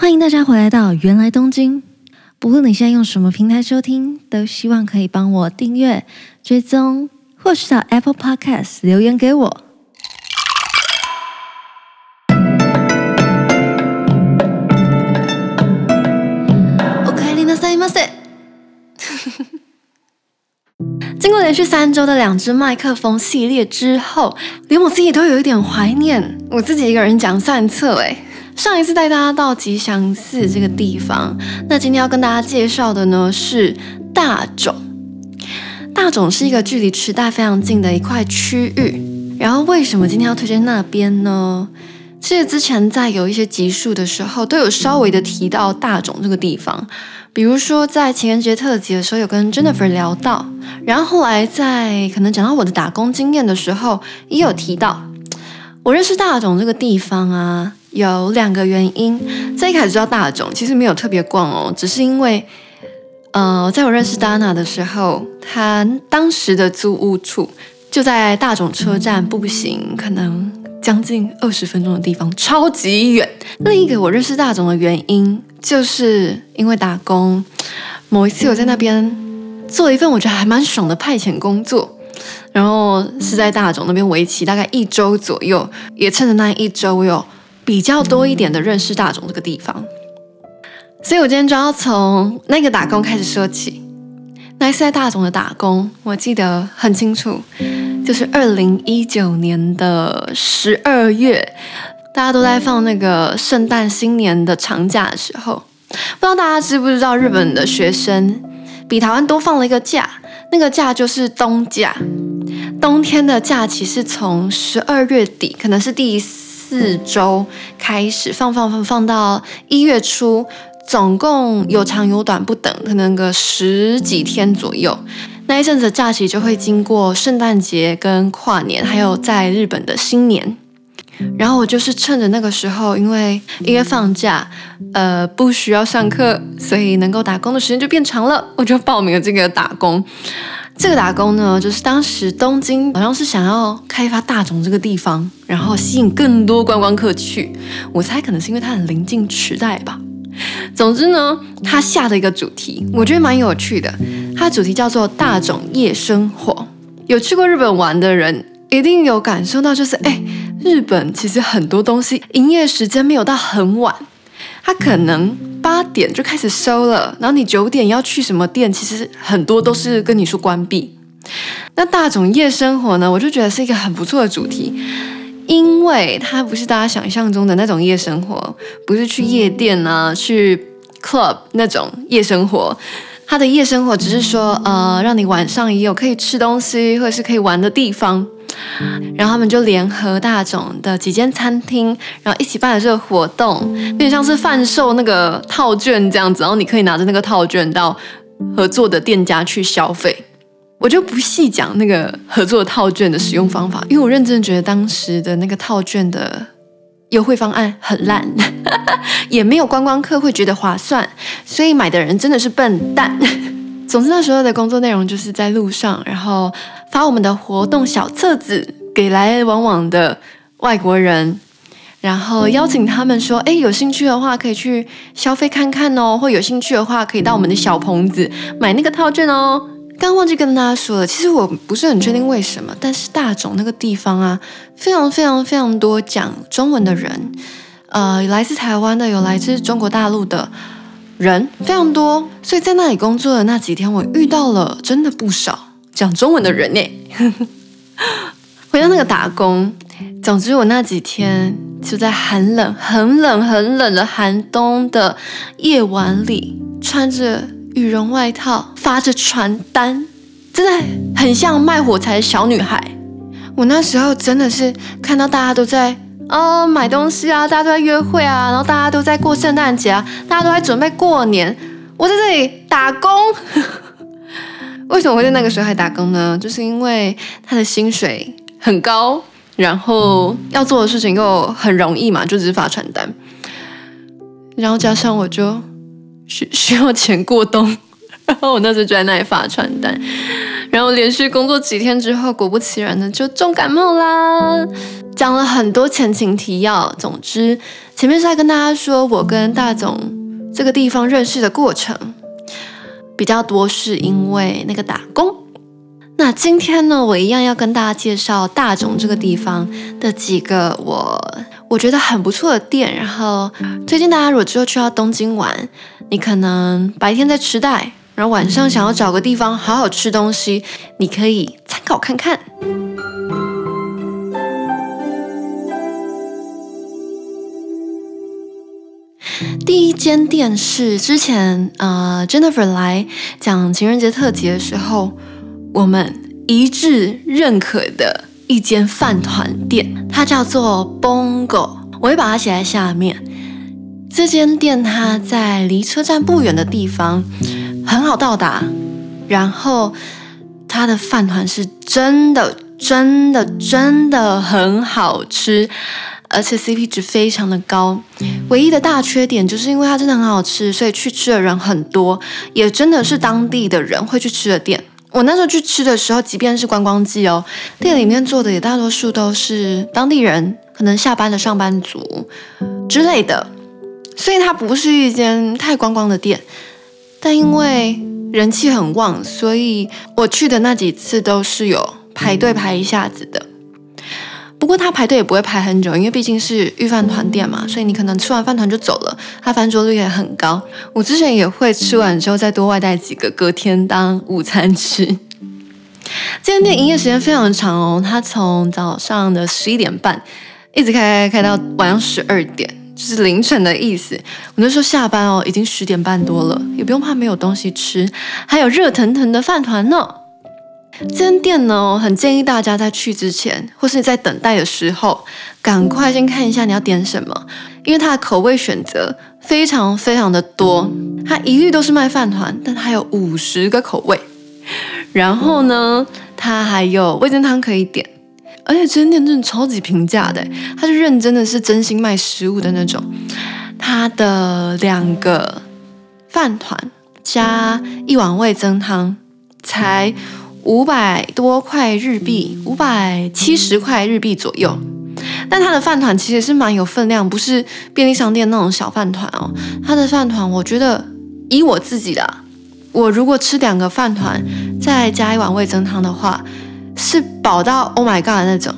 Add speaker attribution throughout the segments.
Speaker 1: 欢迎大家回来到芫来东京。不论你现在用什么平台收听，都希望可以帮我订阅、追踪，或是到 Apple Podcast 留言给我。おかえりなさいませ。经过连续三周的两支麦克风系列之后，连我自己都有一点怀念我自己一个人讲散策诶。 上一次带大家到吉祥寺这个地方，那今天要跟大家介绍的呢是大冢。大冢是一个距离池袋非常近的一块区域。然后为什么今天要推荐那边呢？其实之前在有一些集数的时候都有稍微的提到大冢这个地方，比如说在情人节特辑的时候有跟 Jennifer 聊到，然后后来在可能讲到我的打工经验的时候也有提到。我认识大冢这个地方啊。有两个原因，在一开始知道大塚，其实没有特别逛哦，只是因为，呃，在我认识 Dana 的时候，他当时的租屋处就在大塚车站步行可能将近二十分钟的地方，超级远。另一个我认识大塚的原因，就是因为打工，某一次我在那边做一份我觉得还蛮爽的派遣工作，然后是在大冢那边为期大概一周左右，也趁着那一周我有。比较多一点的认识大众这个地方，所以我今天就要从那个打工开始说起。那一次在大塚的打工，我记得很清楚，就是二零一九年的十二月，大家都在放那个圣诞新年的长假的时候，不知道大家知不知道，日本的学生比台湾多放了一个假，那个假就是冬假，冬天的假期是从十二月底，可能是第四。四周开始放放放放到一月初，总共有长有短不等，可能个十几天左右。那一阵子假期就会经过圣诞节跟跨年，还有在日本的新年。然后我就是趁着那个时候，因为因为放假，呃，不需要上课，所以能够打工的时间就变长了，我就报名了这个 打工。这个打工呢，就是当时东京好像是想要开发大塚这个地方，然后吸引更多观光客去。我猜可能是因为它很临近池袋吧。总之呢，它下的一个主题，我觉得蛮有趣的。它的主题叫做大塚夜生活。有去过日本玩的人，一定有感受到，就是哎，日本其实很多东西营业时间没有到很晚，它可能。八点就开始收了，然后你九点要去什么店，其实很多都是跟你说关闭。那大众夜生活呢，我就觉得是一个很不错的主题，因为它不是大家想象中的那种夜生活，不是去夜店啊、去 club 那种夜生活。它的夜生活只是说，呃，让你晚上也有可以吃东西或者是可以玩的地方。然后他们就联合大众的几间餐厅，然后一起办了这个活动，有点像是贩售那个套券这样子，然后你可以拿着那个套券到合作的店家去消费。我就不细讲那个合作套券的使用方法，因为我认真觉得当时的那个套券的优惠方案很烂，也没有观光客会觉得划算，所以买的人真的是笨蛋。总之那时候的工作内容就是在路上，然后把我们的活动小册子给来来往往的外国人，然后邀请他们说：“哎，有兴趣的话可以去消费看看哦，或有兴趣的话可以到我们的小棚子买那个套券哦。”刚忘记跟大家说了，其实我不是很确定为什么，但是大塚那个地方啊，非常非常非常多讲中文的人，呃，来自台湾的，有来自中国大陆的。人非常多，所以在那里工作的那几天，我遇到了真的不少讲中文的人呢。回到那个打工，总之我那几天就在寒冷、很冷、很冷的寒冬的夜晚里，穿着羽绒外套，发着传单，真的很像卖火柴的小女孩。我那时候真的是看到大家都在。哦，买东西啊，大家都在约会啊，然后大家都在过圣诞节啊，大家都在准备过年。我在这里打工，为什么会在那个时候还打工呢？就是因为他的薪水很高，然后要做的事情又很容易嘛，就只是发传单。然后加上我就需 需要钱过冬，然后我那时候就在那里发传单。然后连续工作几天之后，果不其然的就重感冒啦。讲了很多前情提要，总之前面是在跟大家说我跟大总这个地方认识的过程，比较多是因为那个打工。那今天呢，我一样要跟大家介绍大冢这个地方的几个我我觉得很不错的店。然后推荐大家如果之后去到东京玩，你可能白天在池袋，然后晚上想要找个地方好好吃东西，你可以参考看看。第一间店是之前呃 Jennifer 来讲情人节特辑的时候，我们一致认可的一间饭团店，它叫做 Bongo，我会把它写在下面。这间店它在离车站不远的地方，很好到达，然后它的饭团是真的真的真的很好吃。而且 CP 值非常的高，唯一的大缺点就是因为它真的很好吃，所以去吃的人很多，也真的是当地的人会去吃的店。我那时候去吃的时候，即便是观光季哦，店里面坐的也大多数都是当地人，可能下班的上班族之类的，所以它不是一间太观光的店。但因为人气很旺，所以我去的那几次都是有排队排一下子的。不过他排队也不会排很久，因为毕竟是御饭团店嘛，所以你可能吃完饭团就走了。他翻桌率也很高。我之前也会吃完之后再多外带几个，隔天当午餐吃。这间店营业时间非常长哦，它从早上的十一点半一直开开开到晚上十二点，就是凌晨的意思。我那时候下班哦，已经十点半多了，也不用怕没有东西吃，还有热腾腾的饭团呢。这间店呢，很建议大家在去之前，或是你在等待的时候，赶快先看一下你要点什么，因为它的口味选择非常非常的多。它一律都是卖饭团，但它有五十个口味。然后呢，它还有味噌汤可以点，而且这间店真的超级平价的，它是认真的是真心卖食物的那种。它的两个饭团加一碗味噌汤才。五百多块日币，五百七十块日币左右。但它的饭团其实是蛮有分量，不是便利商店那种小饭团哦。它的饭团，我觉得以我自己的，我如果吃两个饭团，再加一碗味噌汤的话，是饱到 Oh my God 的那种。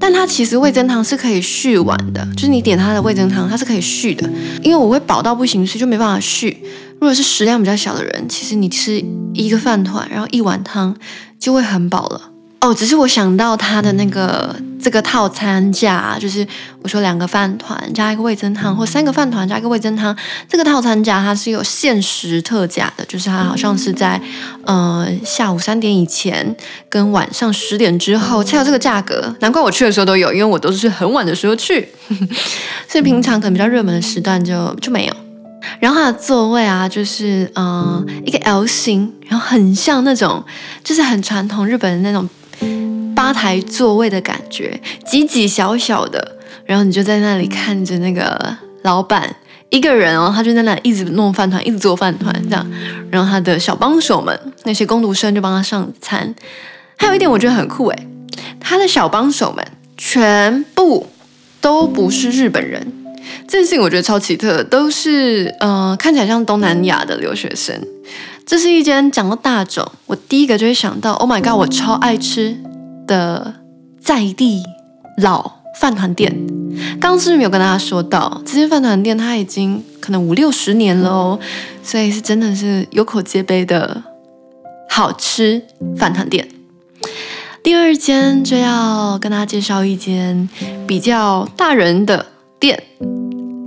Speaker 1: 但它其实味噌汤是可以续碗的，就是你点它的味噌汤，它是可以续的。因为我会饱到不行，所以就没办法续。如果是食量比较小的人，其实你吃一个饭团，然后一碗汤就会很饱了。哦，只是我想到它的那个这个套餐价，就是我说两个饭团加一个味增汤，或三个饭团加一个味增汤，这个套餐价它是有限时特价的，就是它好像是在呃下午三点以前跟晚上十点之后才有这个价格。难怪我去的时候都有，因为我都是很晚的时候去，所以平常可能比较热门的时段就就没有。然后它的座位啊，就是嗯、一个 L 型，然后很像那种就是很传统日本的那种吧台座位的感觉，挤挤小小的，然后你就在那里看着那个老板一个人哦，他就在那一直弄饭团，一直做饭团这样，然后他的小帮手们那些工读生就帮他上餐。还有一点我觉得很酷诶，他的小帮手们全部都不是日本人。这件事情我觉得超奇特，都是呃看起来像东南亚的留学生。这是一间讲到大总，我第一个就会想到，Oh my god，我超爱吃的在地老饭团店。刚刚是不是没有跟大家说到，这间饭团店它已经可能五六十年了哦，所以是真的是有口皆碑的好吃饭团店。第二间就要跟大家介绍一间比较大人的店。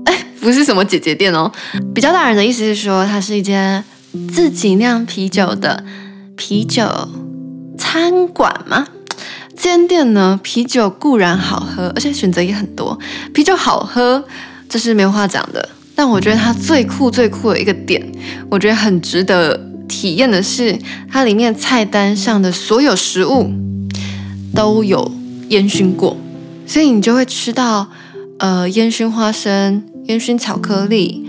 Speaker 1: 哎不是什么姐姐店哦，比较大人的意思是说，它是一间自己酿啤酒的啤酒餐馆吗？这间店呢，啤酒固然好喝，而且选择也很多，啤酒好喝这是没有话讲的。但我觉得它最酷最酷的一个点，我觉得很值得体验的是，它里面菜单上的所有食物都有烟熏过，所以你就会吃到呃烟熏花生。烟熏巧克力、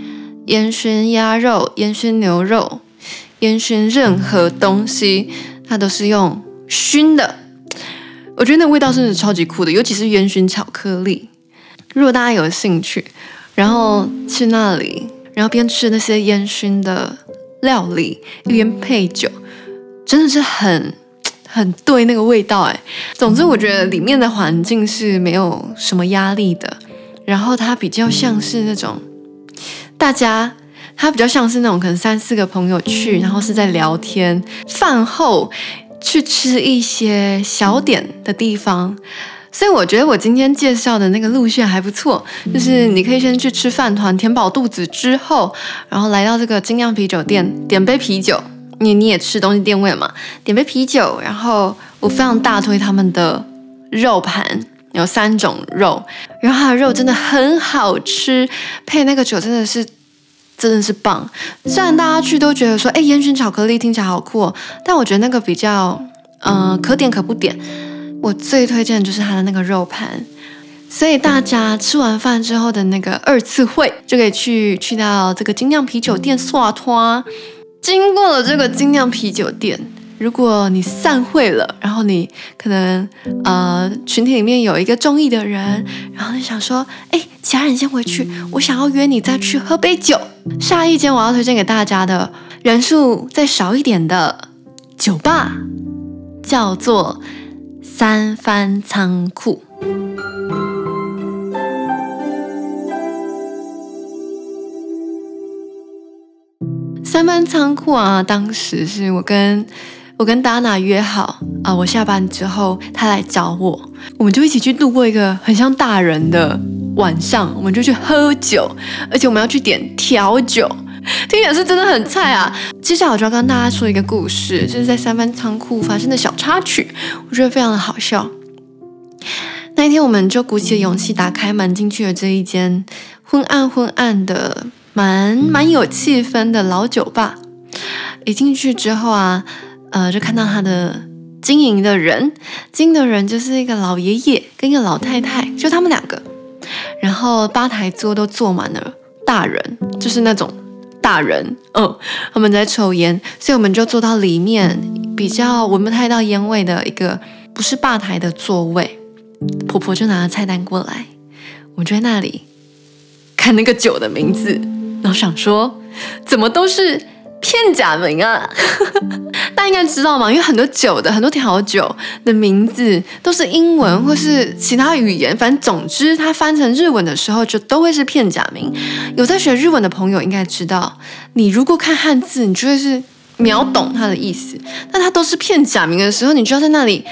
Speaker 1: 烟熏鸭肉、烟熏牛肉、烟熏任何东西，它都是用熏的。我觉得那味道真的超级酷的，尤其是烟熏巧克力。如果大家有兴趣，然后去那里，然后边吃那些烟熏的料理，一边配酒，真的是很很对那个味道哎。总之，我觉得里面的环境是没有什么压力的，然后它比较像是那种大家，它比较像是那种可能三四个朋友去，然后是在聊天，饭后去吃一些小点的地方。所以我觉得我今天介绍的那个路线还不错，就是你可以先去吃饭团填饱肚子之后，然后来到这个精酿啤酒店 点杯啤酒，你你也吃东西垫胃嘛，点杯啤酒，然后我非常大推他们的肉盘，有三种肉，然后它的肉真的很好吃，配那个酒真的是真的是棒。虽然大家去都觉得说，哎，烟熏巧克力听起来好酷哦，但我觉得那个比较，嗯、可点可不点。我最推荐的就是它的那个肉盘，所以大家吃完饭之后的那个二次会就可以去去到这个精酿啤酒店耍脱。经过了这个精酿啤酒店，如果你散会了，然后你可能呃群体里面有一个中意的人，然后你想说，哎，其他人先回去，我想要约你再去喝杯酒。下一间我要推荐给大家的人数再少一点的酒吧，叫做。三番仓库，三番仓库啊！当时是我跟我跟 Dana 约好啊，我下班之后他来找我，我们就一起去度过一个很像大人的晚上，我们就去喝酒，而且我们要去点调酒。听起来是真的很菜啊！接下来我就要跟大家说一个故事，就是在三番仓库发生的小插曲，我觉得非常的好笑。那一天，我们就鼓起了勇气打开门进去了这一间昏暗昏暗的、蛮蛮有气氛的老酒吧。一进去之后啊，呃，就看到他的经营的人，经营的人就是一个老爷爷跟一个老太太，就他们两个。然后吧台桌都坐满了大人，就是那种。大人，嗯，他们在抽烟，所以我们就坐到里面比较闻不太到烟味的一个不是吧台的座位。婆婆就拿了菜单过来，我就在那里看那个酒的名字，然后想说，怎么都是。片假名啊，大家应该知道吗？因为很多酒的很多调酒的名字都是英文或是其他语言，反正总之它翻成日文的时候就都会是片假名。有在学日文的朋友应该知道，你如果看汉字，你就会是秒懂它的意思。但它都是片假名的时候，你就要在那里。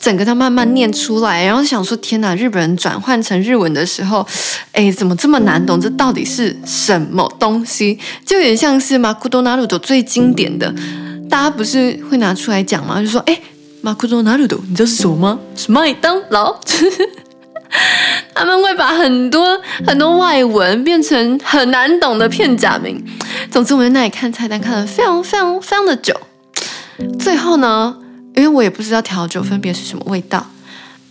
Speaker 1: 整个它慢慢念出来，然后想说：天哪！日本人转换成日文的时候，哎，怎么这么难懂？这到底是什么东西？就有点像是マクドナルド最经典的， 大家不是会拿出来讲吗？就说：哎，マクドナルド，你知道是什么吗？是麦当劳。他们会把很多很多外文变成很难懂的片假名。总之，我们在那里看菜单，看了非常非常非常的久。最后呢？因为我也不知道调酒分别是什么味道，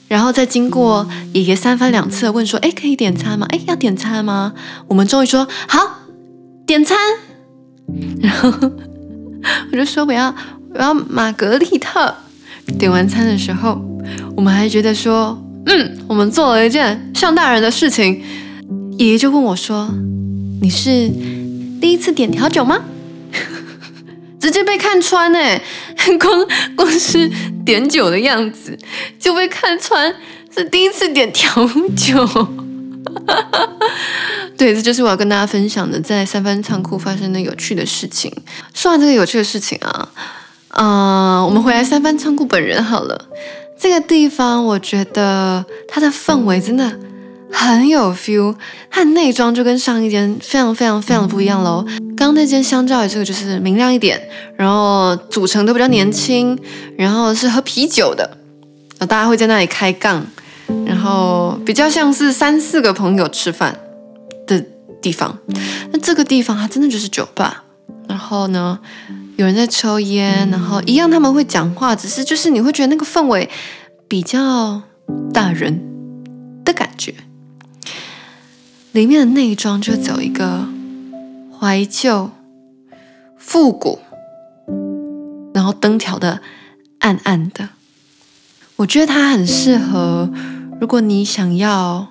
Speaker 1: 然后再经过爷爷三番两次的问说：“哎，可以点餐吗？哎，要点餐吗？”我们终于说：“好，点餐。”然后 我就说：“我要我要玛格丽特。”点完餐的时候，我们还觉得说：“嗯，我们做了一件像大人的事情。”爷爷就问我说：“你是第一次点调酒吗？” 直接被看穿哎，光光是点酒的样子就被看穿是第一次点调酒。对，这就是我要跟大家分享的，在三番仓库发生的有趣的事情。说完这个有趣的事情啊，呃，我们回来三番仓库本人好了。这个地方我觉得它的氛围真的。很有 feel，它的内装就跟上一间非常非常非常的不一样喽。刚刚那间相较于这个就是明亮一点，然后组成都比较年轻，然后是喝啤酒的，大家会在那里开杠，然后比较像是三四个朋友吃饭地方。那这个地方它真的就是酒吧，然后呢，有人在抽烟，然后一样他们会讲话，只是就是你会觉得那个氛围比较大人的感觉。里面的内装就走一个怀旧、复古，然后灯调的暗暗的。我觉得它很适合，如果你想要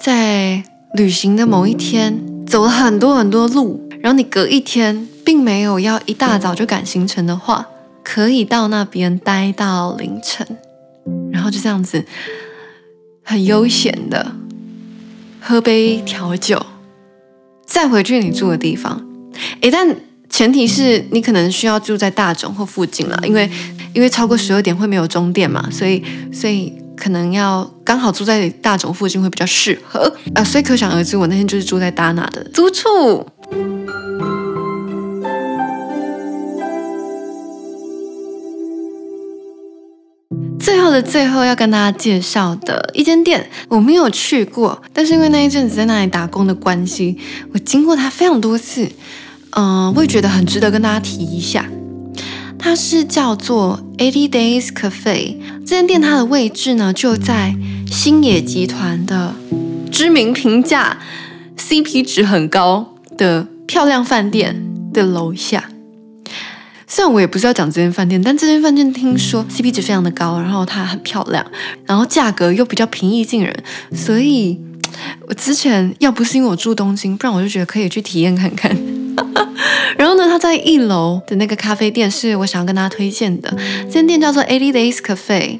Speaker 1: 在旅行的某一天走了很多很多路，然后你隔一天并没有要一大早就赶行程的话，可以到那边待到凌晨，然后就这样子很悠闲的喝杯调酒，再回去你住的地方。诶，但前提是你可能需要住在大塚或附近了，因为因为超过十二点会没有终点嘛，所以所以可能要刚好住在大冢附近会比较适合啊、呃，所以可想而知，我那天就是住在达纳的租处。最后的最后要跟大家介绍的一间店，我没有去过，但是因为那一阵子在那里打工的关系，我经过它非常多次。嗯，我也觉得很值得跟大家提一下。它是叫做 Eighty Days Cafe，这间店它的位置呢就在星野集团的知名评价 CP 值很高的漂亮饭店的楼下。虽然我也不是要讲这间饭店，但这间饭店听说 CP 值非常的高，然后它很漂亮，然后价格又比较平易近人，所以我之前要不是因为我住东京，不然我就觉得可以去体验看看。然后呢，他在一楼的那个咖啡店是我想要跟大家推荐的，这间店叫做 Eighty Days Cafe，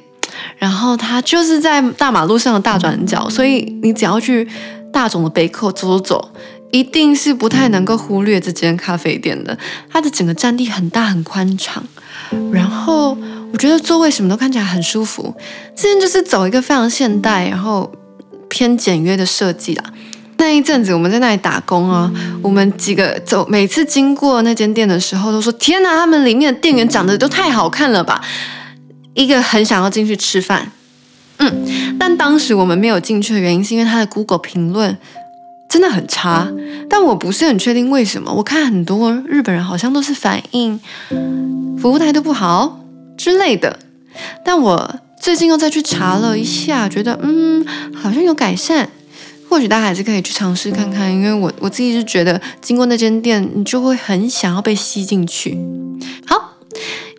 Speaker 1: 然后它就是在大马路上的大转角，所以你只要去大塚的北口走走走，一定是不太能够忽略这间咖啡店的。它的整个占地很大很宽敞，然后我觉得座位什么都看起来很舒服，这间就是走一个非常现代，然后偏简约的设计啦。那一阵子我们在那里打工啊，我们几个走，每次经过那间店的时候，都说天哪，他们里面的店员长得都太好看了吧！一个很想要进去吃饭，嗯，但当时我们没有进去的原因是因为他的 Google 评论真的很差，但我不是很确定为什么。我看很多日本人好像都是反映服务态度不好之类的，但我最近又再去查了一下，觉得嗯，好像有改善。或许大家还是可以去尝试看看，因为我我自己是觉得，经过那间店，你就会很想要被吸进去。好，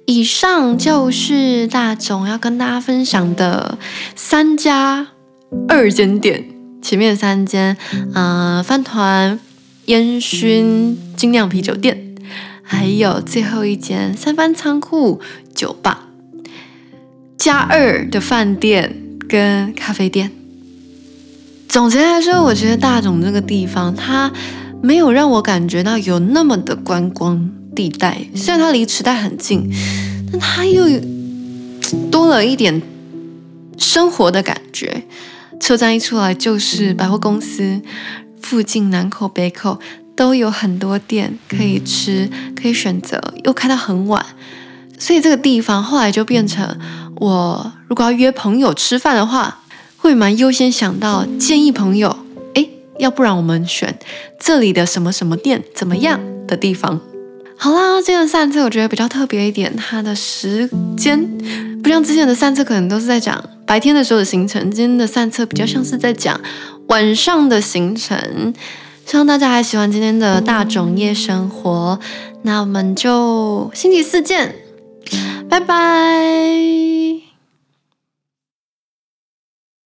Speaker 1: 以上就是大总要跟大家分享的三家二间店，前面三间，呃，饭团、烟熏精酿啤酒店，还有最后一间三番仓库酒吧加二的饭店跟咖啡店。总结来说，我觉得大冢这个地方，它没有让我感觉到有那么的观光地带。虽然它离池袋很近，但它又多了一点生活的感觉。车站一出来就是百货公司，附近南口北口都有很多店可以吃，可以选择，又开到很晚。所以这个地方后来就变成我如果要约朋友吃饭的话。会蛮优先想到建议朋友，哎，要不然我们选这里的什么什么店怎么样的地方。好啦，今天的散策我觉得比较特别一点，它的时间不像之前的散策可能都是在讲白天的时候的行程，今天的散策比较像是在讲晚上的行程。希望大家还喜欢今天的大种夜生活，那我们就星期四见，拜拜。